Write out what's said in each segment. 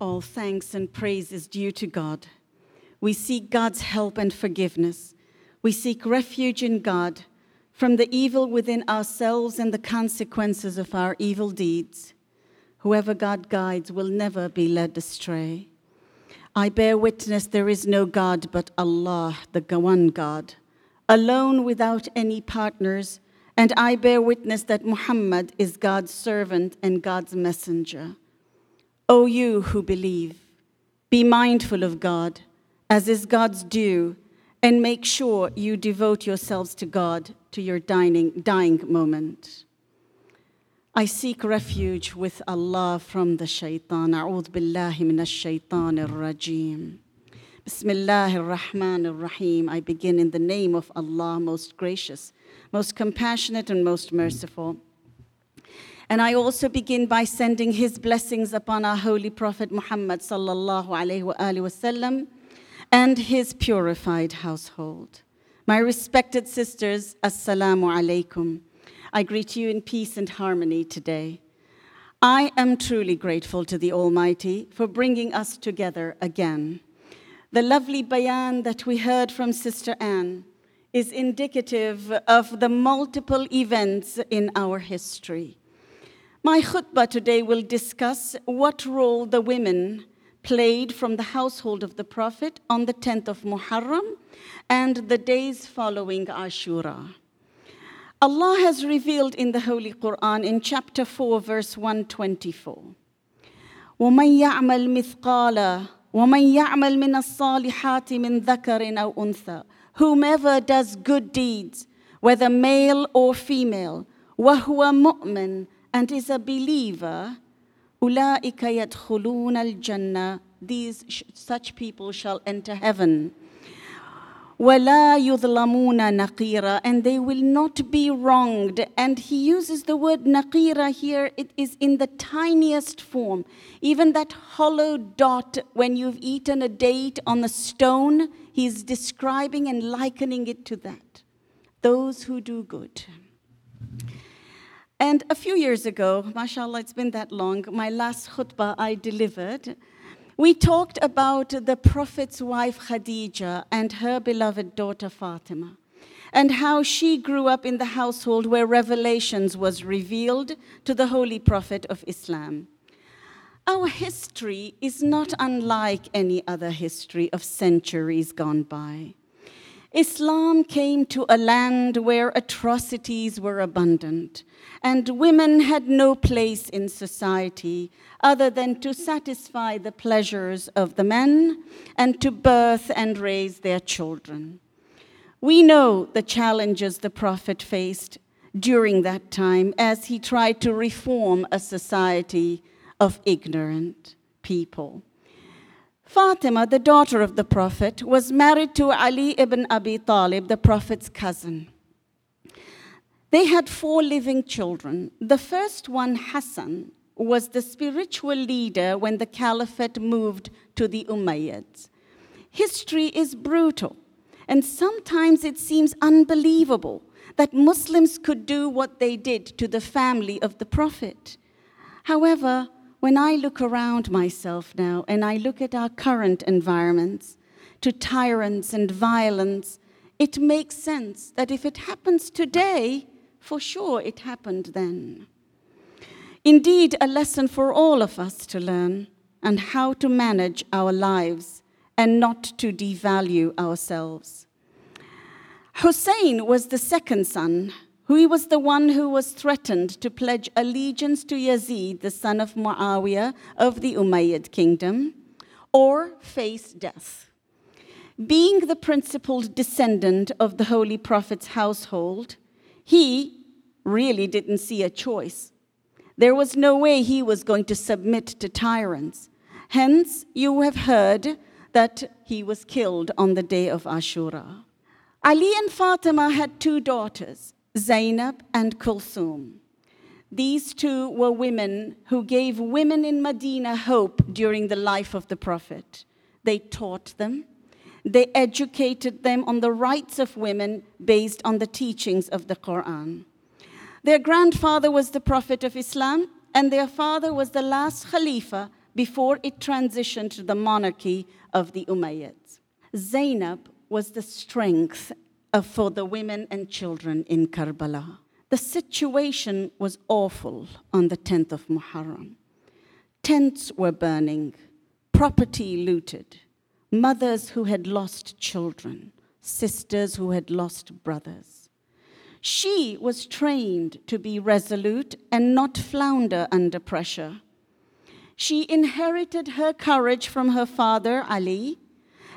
All thanks and praise is due to God. We seek God's help and forgiveness. We seek refuge in God from the evil within ourselves and the consequences of our evil deeds. Whoever God guides will never be led astray. I bear witness there is no God but Allah, the one God, alone without any partners, and I bear witness that Muhammad is God's servant and God's messenger. O you who believe, be mindful of God, as is God's due, and make sure you devote yourselves to God to your dying, dying moment. I seek refuge with Allah from the shaitan. A'udhu billahi minash shaitanir rajim. Bismillahir Rahmanir Rahim. I begin in the name of Allah, most gracious, most compassionate, and most merciful. And I also begin by sending his blessings upon our holy Prophet Muhammad sallallahu alaihi wasallam and his purified household. My respected sisters, assalamu alaikum. I greet you in peace and harmony today. I am truly grateful to the Almighty for bringing us together again. The lovely bayan that we heard from Sister Anne is indicative of the multiple events in our history. My khutbah today will discuss what role the women played from the household of the Prophet on the 10th of Muharram and the days following Ashura. Allah has revealed in the Holy Quran in chapter 4, verse 124. ومن يعمل مثقال ومن يعمل من الصالحات من ذكر أو أنثى Whomever does good deeds, whether male or female, وهو مؤمن and is a believer, أولئك يدخلون الجنة These such people shall enter heaven. وَلَا يُظْلَمُونَ نَقِيرًا And they will not be wronged. And he uses the word naqira here. It is in the tiniest form. Even that hollow dot when you've eaten a date on a stone, he's describing and likening it to that. Those who do good. And a few years ago, mashallah, it's been that long, my last khutbah I delivered, we talked about the Prophet's wife Khadija and her beloved daughter Fatima, and how she grew up in the household where revelations was revealed to the Holy Prophet of Islam. Our history is not unlike any other history of centuries gone by. Islam came to a land where atrocities were abundant, and women had no place in society other than to satisfy the pleasures of the men and to birth and raise their children. We know the challenges the Prophet faced during that time as he tried to reform a society of ignorant people. Fatima, the daughter of the Prophet, was married to Ali ibn Abi Talib, the Prophet's cousin. They had four living children. The first one, Hassan, was the spiritual leader when the caliphate moved to the Umayyads. History is brutal, and sometimes it seems unbelievable that Muslims could do what they did to the family of the Prophet. However, when I look around myself now and I look at our current environments, to tyrants and violence, it makes sense that if it happens today, for sure it happened then. Indeed, a lesson for all of us to learn and how to manage our lives and not to devalue ourselves. Hussein was the second son he was the one who was threatened to pledge allegiance to Yazid, the son of Muawiyah of the Umayyad kingdom, or face death. Being the principal descendant of the Holy Prophet's household, he really didn't see a choice. There was no way he was going to submit to tyrants. Hence, you have heard that he was killed on the day of Ashura. Ali and Fatima had two daughters, Zainab and Kulthum. These two were women who gave women in Medina hope during the life of the Prophet. They taught them, they educated them on the rights of women based on the teachings of the Quran. Their grandfather was the Prophet of Islam, and their father was the last Khalifa before it transitioned to the monarchy of the Umayyads. Zainab was the strength Uh, for the women and children in Karbala. The situation was awful on the 10th of Muharram. Tents were burning, property looted, mothers who had lost children, sisters who had lost brothers. She was trained to be resolute and not flounder under pressure. She inherited her courage from her father, Ali,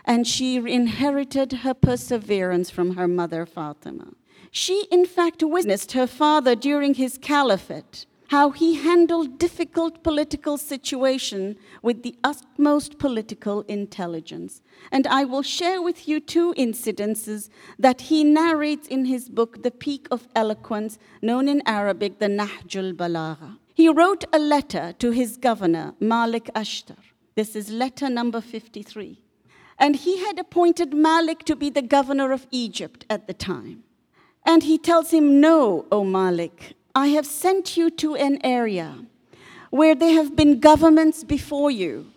and she inherited her perseverance from her mother, Fatima. She, in fact, witnessed her father during his caliphate, how he handled difficult political situation with the utmost political intelligence. And I will share with you two incidences that he narrates in his book, The Peak of Eloquence, known in Arabic, the Nahjul Balagha. He wrote a letter to his governor, Malik Ashtar. This is letter number 53. And he had appointed Malik to be the governor of Egypt at the time. And he tells him, No, O Malik, I have sent you to an area where there have been governments before you,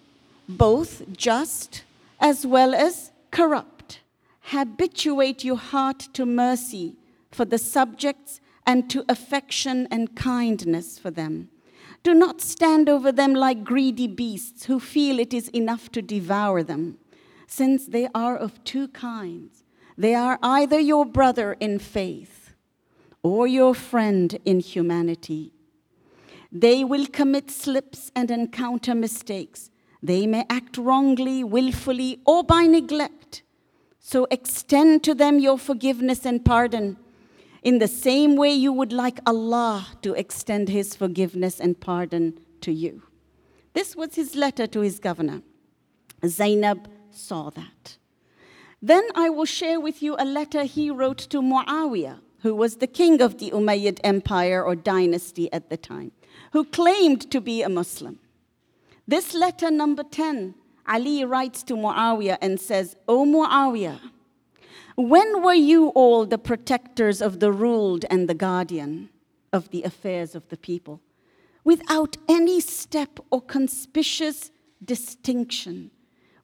both just as well as corrupt. Habituate your heart to mercy for the subjects and to affection and kindness for them. Do not stand over them like greedy beasts who feel it is enough to devour them, since they are of two kinds. They are either your brother in faith or your friend in humanity. They will commit slips and encounter mistakes. They may act wrongly, willfully, or by neglect. So extend to them your forgiveness and pardon in the same way you would like Allah to extend His forgiveness and pardon to you. This was his letter to his governor. Zainab saw that. Then I will share with you a letter he wrote to Muawiyah, who was the king of the Umayyad Empire or dynasty at the time, who claimed to be a Muslim. This letter, number 10, Ali writes to Muawiyah and says, O Muawiyah, when were you all the protectors of the ruled and the guardian of the affairs of the people? Without any step or conspicuous distinction,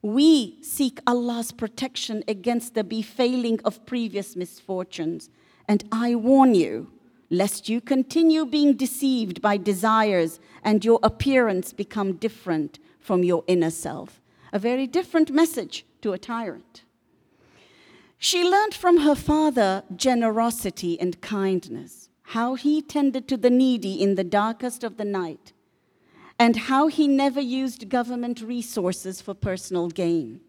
we seek Allah's protection against the befailing of previous misfortunes. And I warn you, lest you continue being deceived by desires and your appearance become different from your inner self. A very different message to a tyrant. She learned from her father generosity and kindness, how he tended to the needy in the darkest of the night, and how he never used government resources for personal gain.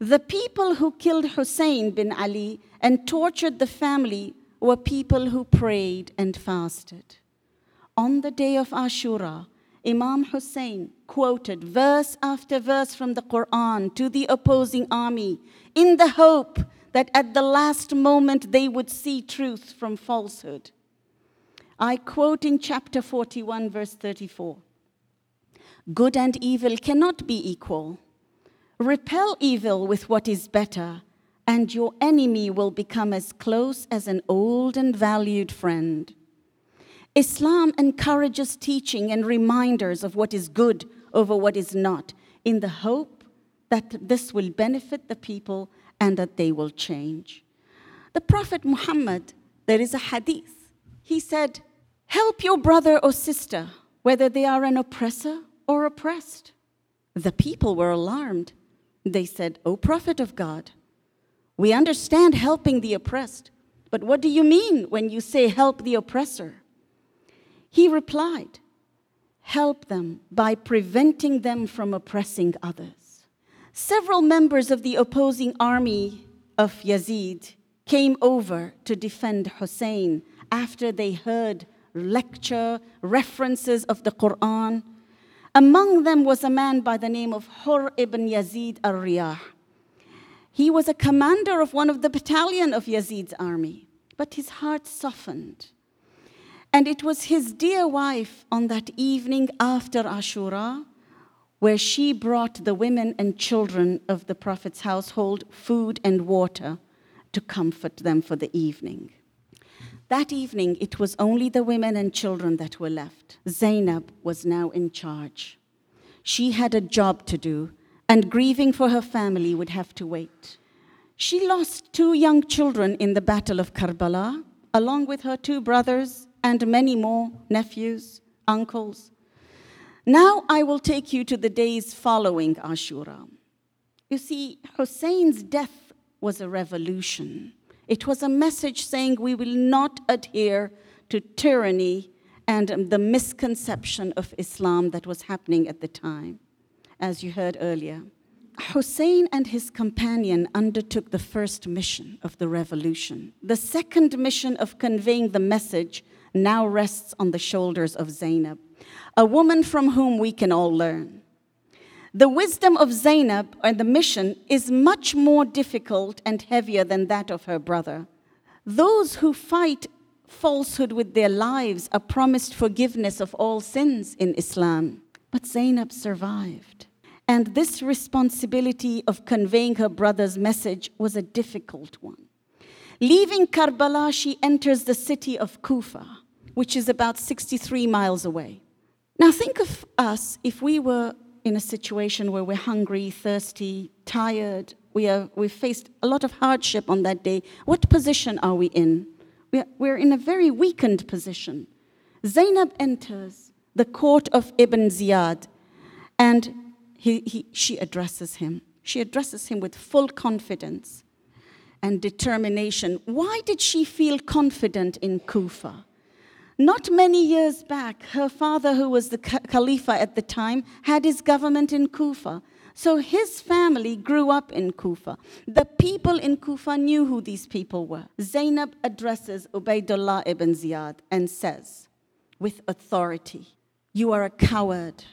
The people who killed Hussein bin Ali and tortured the family were people who prayed and fasted. On the day of Ashura, Imam Hussein quoted verse after verse from the Quran to the opposing army in the hope that at the last moment they would see truth from falsehood. I quote in chapter 41, verse 34 Good and evil cannot be equal. Repel evil with what is better, and your enemy will become as close as an old and valued friend. Islam encourages teaching and reminders of what is good over what is not, in the hope that this will benefit the people and that they will change. The Prophet Muhammad, there is a hadith. He said, Help your brother or sister, whether they are an oppressor or oppressed. The people were alarmed. They said, O Prophet of God, we understand helping the oppressed, but what do you mean when you say help the oppressor? He replied, Help them by preventing them from oppressing others. Several members of the opposing army of Yazid came over to defend Hussein after they heard lecture, references of the Quran. Among them was a man by the name of Hur ibn Yazid al Riyah. He was a commander of one of the battalion of Yazid's army, but his heart softened. And it was his dear wife on that evening after Ashura where she brought the women and children of the prophet's household food and water to comfort them for the evening. That evening, it was only the women and children that were left. Zainab was now in charge. She had a job to do, and grieving for her family would have to wait. She lost two young children in the Battle of Karbala, along with her two brothers and many more nephews, uncles. Now I will take you to the days following Ashura. You see, Hussein's death was a revolution. It was a message saying we will not adhere to tyranny and the misconception of Islam that was happening at the time, as you heard earlier. Hussein and his companion undertook the first mission of the revolution. The second mission of conveying the message now rests on the shoulders of Zainab, a woman from whom we can all learn. The wisdom of Zainab and the mission is much more difficult and heavier than that of her brother. Those who fight falsehood with their lives are promised forgiveness of all sins in Islam. But Zainab survived. And this responsibility of conveying her brother's message was a difficult one. Leaving Karbala, she enters the city of Kufa, which is about 63 miles away. Now, think of us if we were in a situation where we're hungry, thirsty, tired, we are, we faced a lot of hardship on that day. What position are we in? We're, we're in a very weakened position. Zainab enters the court of Ibn Ziyad and he, he, she addresses him. She addresses him with full confidence and determination. Why did she feel confident in Kufa? Not many years back, her father, who was the Khalifa at the time, had his government in Kufa. So his family grew up in Kufa. The people in Kufa knew who these people were. Zainab addresses Ubaidullah ibn Ziyad and says, with authority, You are a coward,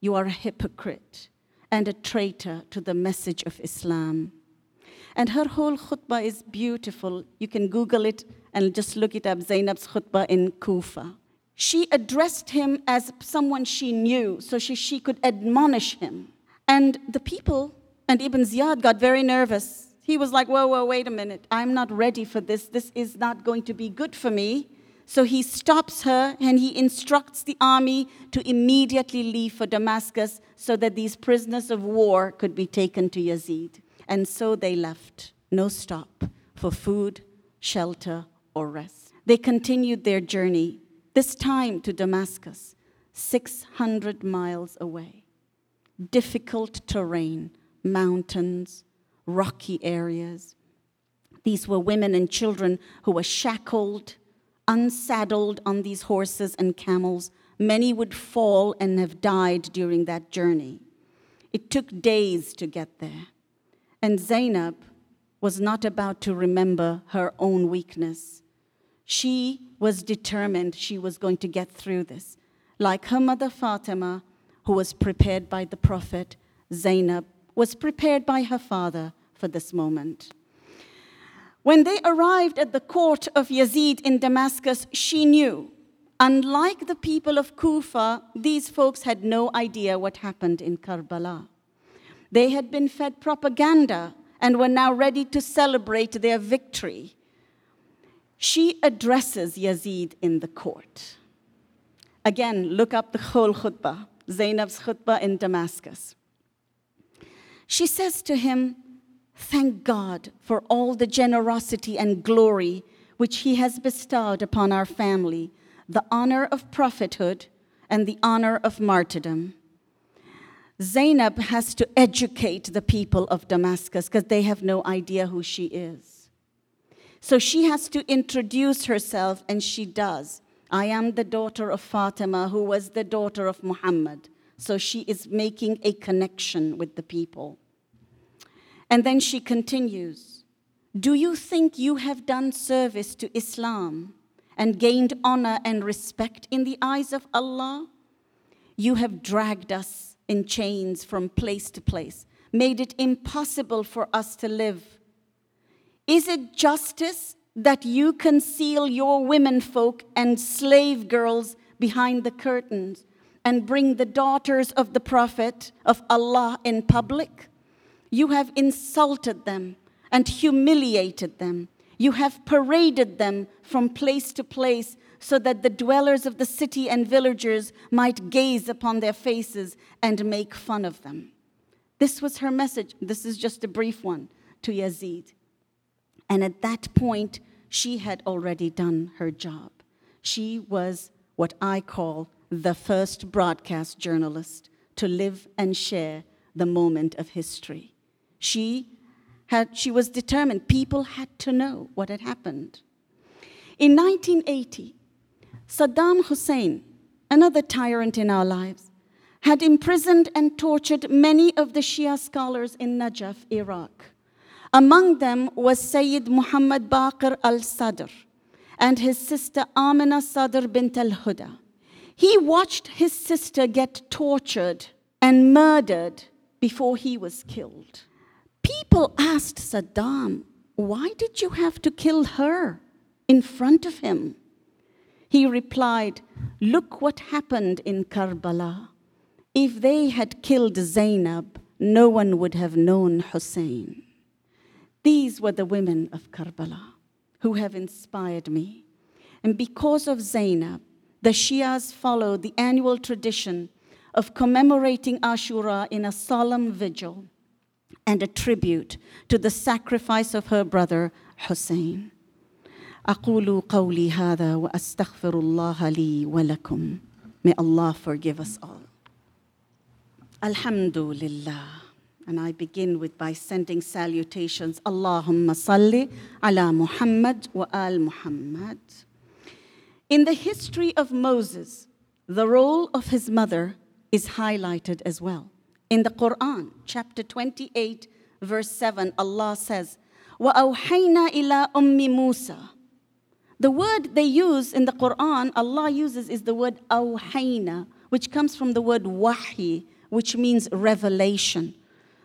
you are a hypocrite, and a traitor to the message of Islam. And her whole khutbah is beautiful. You can Google it and just look it up Zainab's khutbah in Kufa. She addressed him as someone she knew, so she, she could admonish him. And the people and Ibn Ziyad got very nervous. He was like, Whoa, whoa, wait a minute. I'm not ready for this. This is not going to be good for me. So he stops her and he instructs the army to immediately leave for Damascus so that these prisoners of war could be taken to Yazid. And so they left, no stop, for food, shelter, or rest. They continued their journey, this time to Damascus, 600 miles away. Difficult terrain, mountains, rocky areas. These were women and children who were shackled unsaddled on these horses and camels, many would fall and have died during that journey. It took days to get there. And Zainab was not about to remember her own weakness. She was determined she was going to get through this. Like her mother Fatima, who was prepared by the Prophet, Zainab was prepared by her father for this moment. When they arrived at the court of Yazid in Damascus, she knew. Unlike the people of Kufa, these folks had no idea what happened in Karbala. They had been fed propaganda and were now ready to celebrate their victory. She addresses Yazid in the court. Again, look up the whole khutbah, Zainab's khutbah in Damascus. She says to him, Thank God for all the generosity and glory which He has bestowed upon our family, the honor of prophethood and the honor of martyrdom. Zainab has to educate the people of Damascus because they have no idea who she is. So she has to introduce herself, and she does. I am the daughter of Fatima, who was the daughter of Muhammad. So she is making a connection with the people. And then she continues Do you think you have done service to Islam and gained honor and respect in the eyes of Allah? You have dragged us in chains from place to place, made it impossible for us to live. Is it justice that you conceal your womenfolk and slave girls behind the curtains and bring the daughters of the Prophet of Allah in public? You have insulted them and humiliated them. You have paraded them from place to place so that the dwellers of the city and villagers might gaze upon their faces and make fun of them. This was her message. This is just a brief one to Yazid. And at that point, she had already done her job. She was what I call the first broadcast journalist to live and share the moment of history. She, had, she was determined, people had to know what had happened. In 1980, Saddam Hussein, another tyrant in our lives, had imprisoned and tortured many of the Shia scholars in Najaf, Iraq. Among them was Sayyid Muhammad Baqir al Sadr and his sister Amina Sadr bint al Huda. He watched his sister get tortured and murdered before he was killed. People asked Saddam, Why did you have to kill her in front of him? He replied, Look what happened in Karbala. If they had killed Zainab, no one would have known Hussein. These were the women of Karbala who have inspired me. And because of Zainab, the Shias follow the annual tradition of commemorating Ashura in a solemn vigil and a tribute to the sacrifice of her brother Hussein. أقول قولي هذا وأستغفر الله لي ولكم. May Allah forgive us all. Alhamdulillah. And I begin with by sending salutations. Allahumma salli ala Muhammad wa al Muhammad. In the history of Moses, the role of his mother is highlighted as well. In the Quran, chapter 28, verse 7, Allah says, وَأَوْحَيْنَا إِلَىٰ أُمِّ مُوسَى the word they use in the Quran, Allah uses, is the word awhayna, which comes from the word wahi, which means revelation.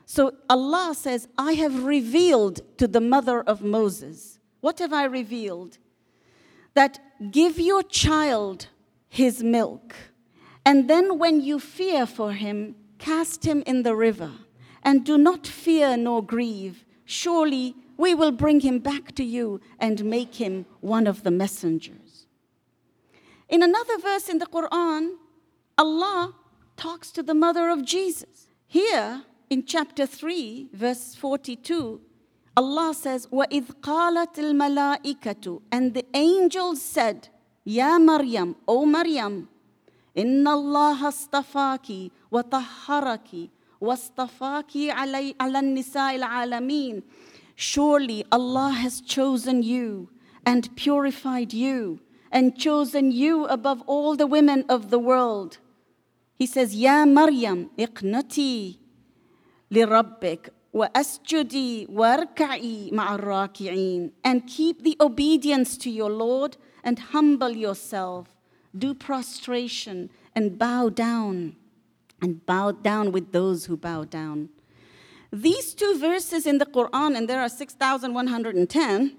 So Allah says, I have revealed to the mother of Moses. What have I revealed? That give your child his milk, and then when you fear for him, cast him in the river, and do not fear nor grieve. Surely we will bring him back to you and make him one of the messengers. In another verse in the Quran, Allah talks to the mother of Jesus. Here in chapter 3, verse 42, Allah says, وَإِذْ قَالَتِ الْمَلَائِكَةُ And the angels said, Ya Maryam, O Maryam, إن الله اصطفاك وطهرك واصطفاك علي على النساء العالمين Surely Allah has chosen you and purified you and chosen you above all the women of the world. He says, Ya Maryam, iqnati lirabbik wa asjudi warka'i ma'arraki'in. And keep the obedience to your Lord and humble yourself. Do prostration and bow down and bow down with those who bow down. These two verses in the Quran, and there are 6,110,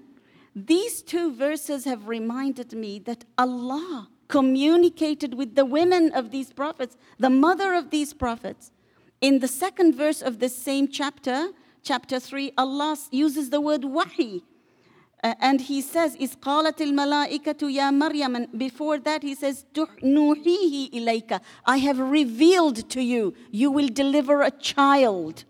these two verses have reminded me that Allah communicated with the women of these prophets, the mother of these prophets. In the second verse of this same chapter, chapter 3, Allah uses the word wahi. Uh, and he says, Is qalatil malaikatu ya Maryam. And before that, he says, ilayka. I have revealed to you, you will deliver a child.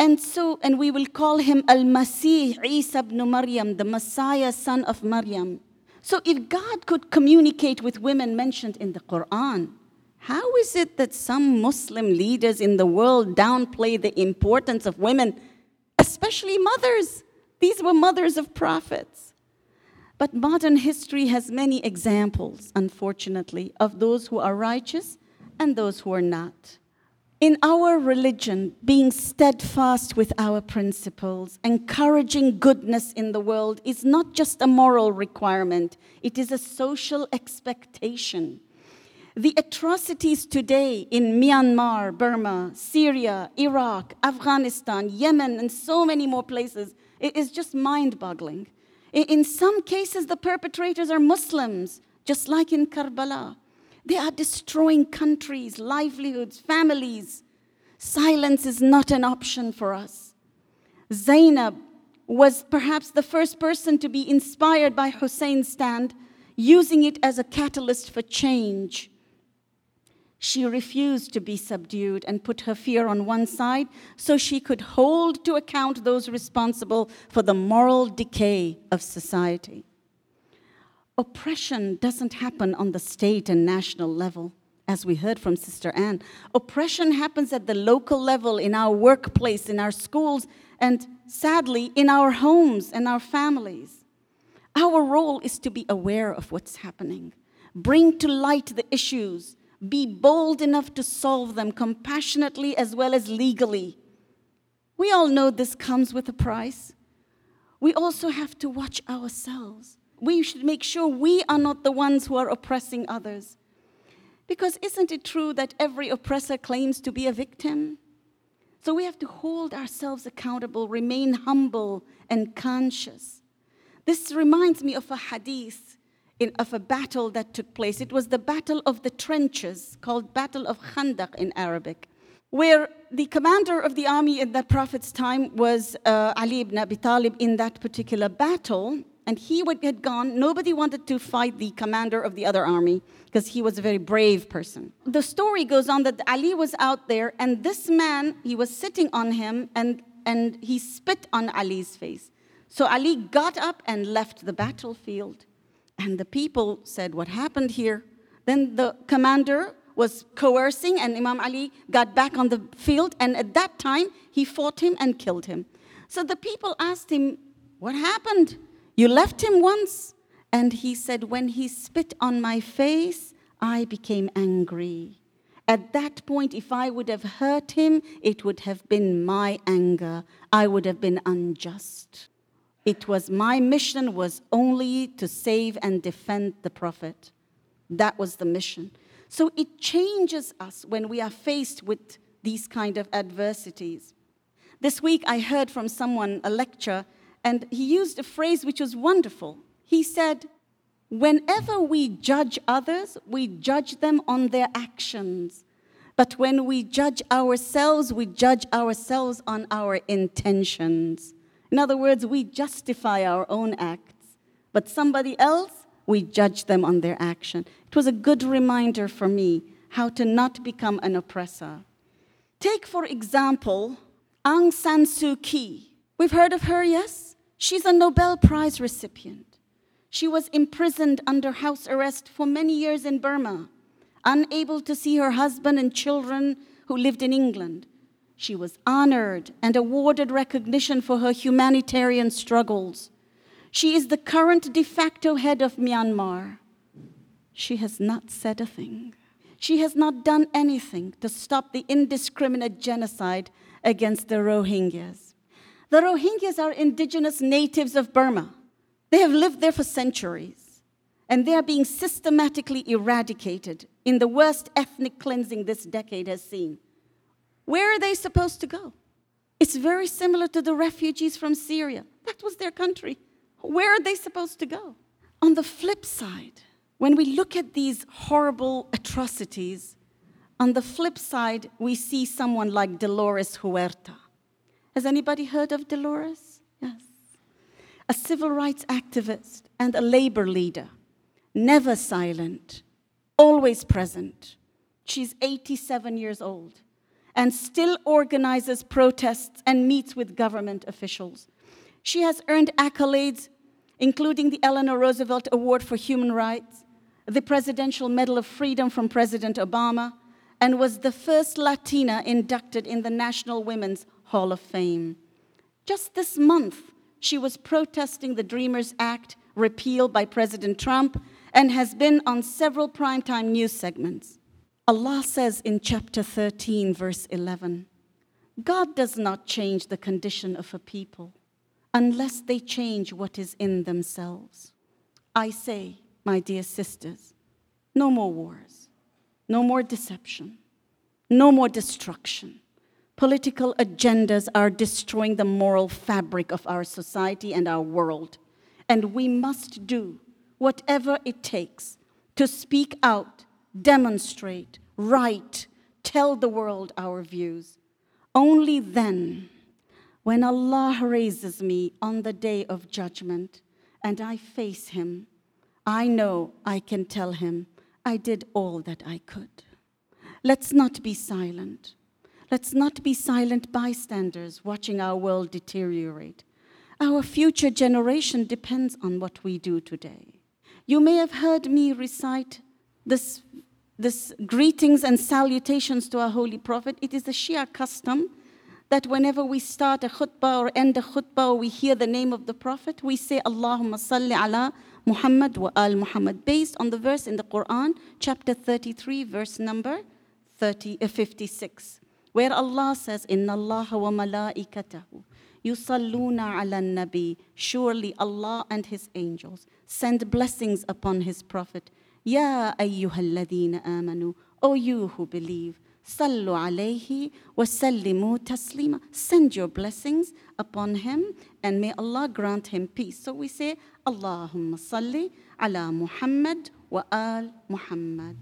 And so, and we will call him Al-Masih, Isa ibn Maryam, the Messiah, son of Maryam. So if God could communicate with women mentioned in the Quran, how is it that some Muslim leaders in the world downplay the importance of women, especially mothers? These were mothers of prophets. But modern history has many examples, unfortunately, of those who are righteous and those who are not. In our religion, being steadfast with our principles, encouraging goodness in the world is not just a moral requirement, it is a social expectation. The atrocities today in Myanmar, Burma, Syria, Iraq, Afghanistan, Yemen, and so many more places is just mind boggling. In some cases, the perpetrators are Muslims, just like in Karbala. They are destroying countries, livelihoods, families. Silence is not an option for us. Zainab was perhaps the first person to be inspired by Hussein's stand, using it as a catalyst for change. She refused to be subdued and put her fear on one side so she could hold to account those responsible for the moral decay of society. Oppression doesn't happen on the state and national level, as we heard from Sister Anne. Oppression happens at the local level, in our workplace, in our schools, and sadly, in our homes and our families. Our role is to be aware of what's happening, bring to light the issues be bold enough to solve them compassionately as well as legally. We all know this comes with a price. We also have to watch ourselves. We should make sure we are not the ones who are oppressing others. Because isn't it true that every oppressor claims to be a victim? So we have to hold ourselves accountable, remain humble and conscious. This reminds me of a hadith in, of a battle that took place. It was the Battle of the Trenches, called Battle of Khandaq in Arabic, where the commander of the army in the Prophet's time was uh, Ali ibn Abi Talib in that particular battle. And he would had gone, nobody wanted to fight the commander of the other army because he was a very brave person. The story goes on that Ali was out there, and this man, he was sitting on him, and, and he spit on Ali's face. So Ali got up and left the battlefield. And the people said, What happened here? Then the commander was coercing, and Imam Ali got back on the field. And at that time, he fought him and killed him. So the people asked him, What happened? You left him once. And he said, When he spit on my face, I became angry. At that point, if I would have hurt him, it would have been my anger. I would have been unjust. It was my mission was only to save and defend the prophet. That was the mission. So it changes us when we are faced with these kind of adversities. This week I heard from someone a lecture and he used a phrase which was wonderful. He said, Whenever we judge others, we judge them on their actions. But when we judge ourselves, we judge ourselves on our intentions. In other words, we justify our own acts, but somebody else, we judge them on their action. It was a good reminder for me how to not become an oppressor. Take, for example, Aung San Suu Kyi. We've heard of her, yes? She's a Nobel Prize recipient. She was imprisoned under house arrest for many years in Burma, unable to see her husband and children who lived in England. She was honored and awarded recognition for her humanitarian struggles. She is the current de facto head of Myanmar. She has not said a thing. She has not done anything to stop the indiscriminate genocide against the Rohingyas. The Rohingyas are indigenous natives of Burma. They have lived there for centuries, and they are being systematically eradicated in the worst ethnic cleansing this decade has seen. Where are they supposed to go? It's very similar to the refugees from Syria. That was their country. Where are they supposed to go? On the flip side, when we look at these horrible atrocities, on the flip side, we see someone like Dolores Huerta. Has anybody heard of Dolores? Yes. A civil rights activist and a labor leader, never silent, always present. She's 87 years old and still organizes protests and meets with government officials. She has earned accolades, including the Eleanor Roosevelt Award for Human Rights, the Presidential Medal of Freedom from President Obama, and was the first Latina inducted in the National Women's Hall of Fame. Just this month, she was protesting the Dreamers Act repeal by President Trump and has been on several primetime news segments. Allah says in chapter 13, verse 11, God does not change the condition of a people unless they change what is in themselves. I say, my dear sisters, no more wars, no more deception, no more destruction. Political agendas are destroying the moral fabric of our society and our world, and we must do whatever it takes to speak out demonstrate, write, tell the world our views. Only then When Allah raises me on the day of judgment and I face Him, I know I can tell Him I did all that I could. Let's not be silent. Let's not be silent bystanders watching our world deteriorate. Our future generation depends on what we do today. You may have heard me recite this, this greetings and salutations to our Holy Prophet. It is a Shia custom that whenever we start a khutbah or end a khutbah or we hear the name of the Prophet, we say Allahumma salli ala Muhammad wa al Muhammad, based on the verse in the Quran, chapter 33, verse number 30, uh, 56, where Allah says, Inna Allah wa malaikatahu yusalluna ala nabi. Surely Allah and His angels send blessings upon His Prophet. Ya ayyuhalladhina amanu. O you who believe. Sallu alayhi wa sallimu taslima. Send your blessings upon him and may Allah grant him peace. So we say, Allahumma salli ala Muhammad wa al Muhammad.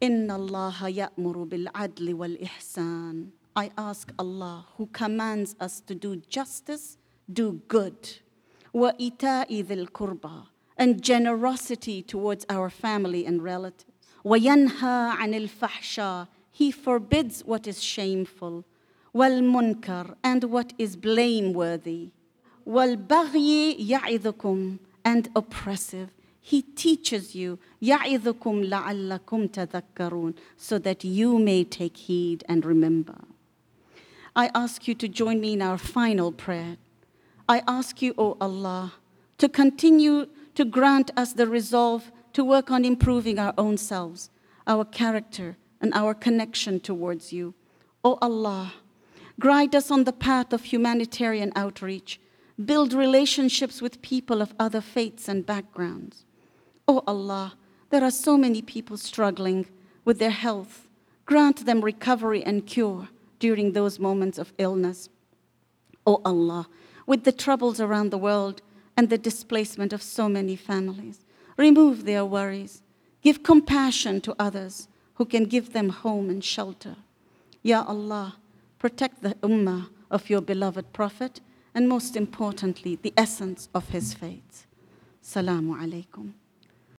Inna Allah ya'muru bil adli wal ihsan. I ask Allah, who commands us to do justice, do good. Wa ita'i dhil kurba. And generosity towards our family and relatives. وينهى عن الفحشاء he forbids what is shameful, wal munkar, and what is blameworthy, wal baghi ya'idukum, and oppressive. He teaches you, ya'idukum la'allakum tadhakkarun, so that you may take heed and remember. I ask you to join me in our final prayer. I ask you, O Allah, to continue to grant us the resolve to work on improving our own selves, our character, and our connection towards you. O Allah, guide us on the path of humanitarian outreach, build relationships with people of other faiths and backgrounds. O oh Allah, there are so many people struggling with their health. Grant them recovery and cure during those moments of illness. O oh Allah, with the troubles around the world and the displacement of so many families, remove their worries. Give compassion to others who can give them home and shelter. Ya Allah, protect the ummah of your beloved Prophet and most importantly, the essence of his faith. Salamu alaikum.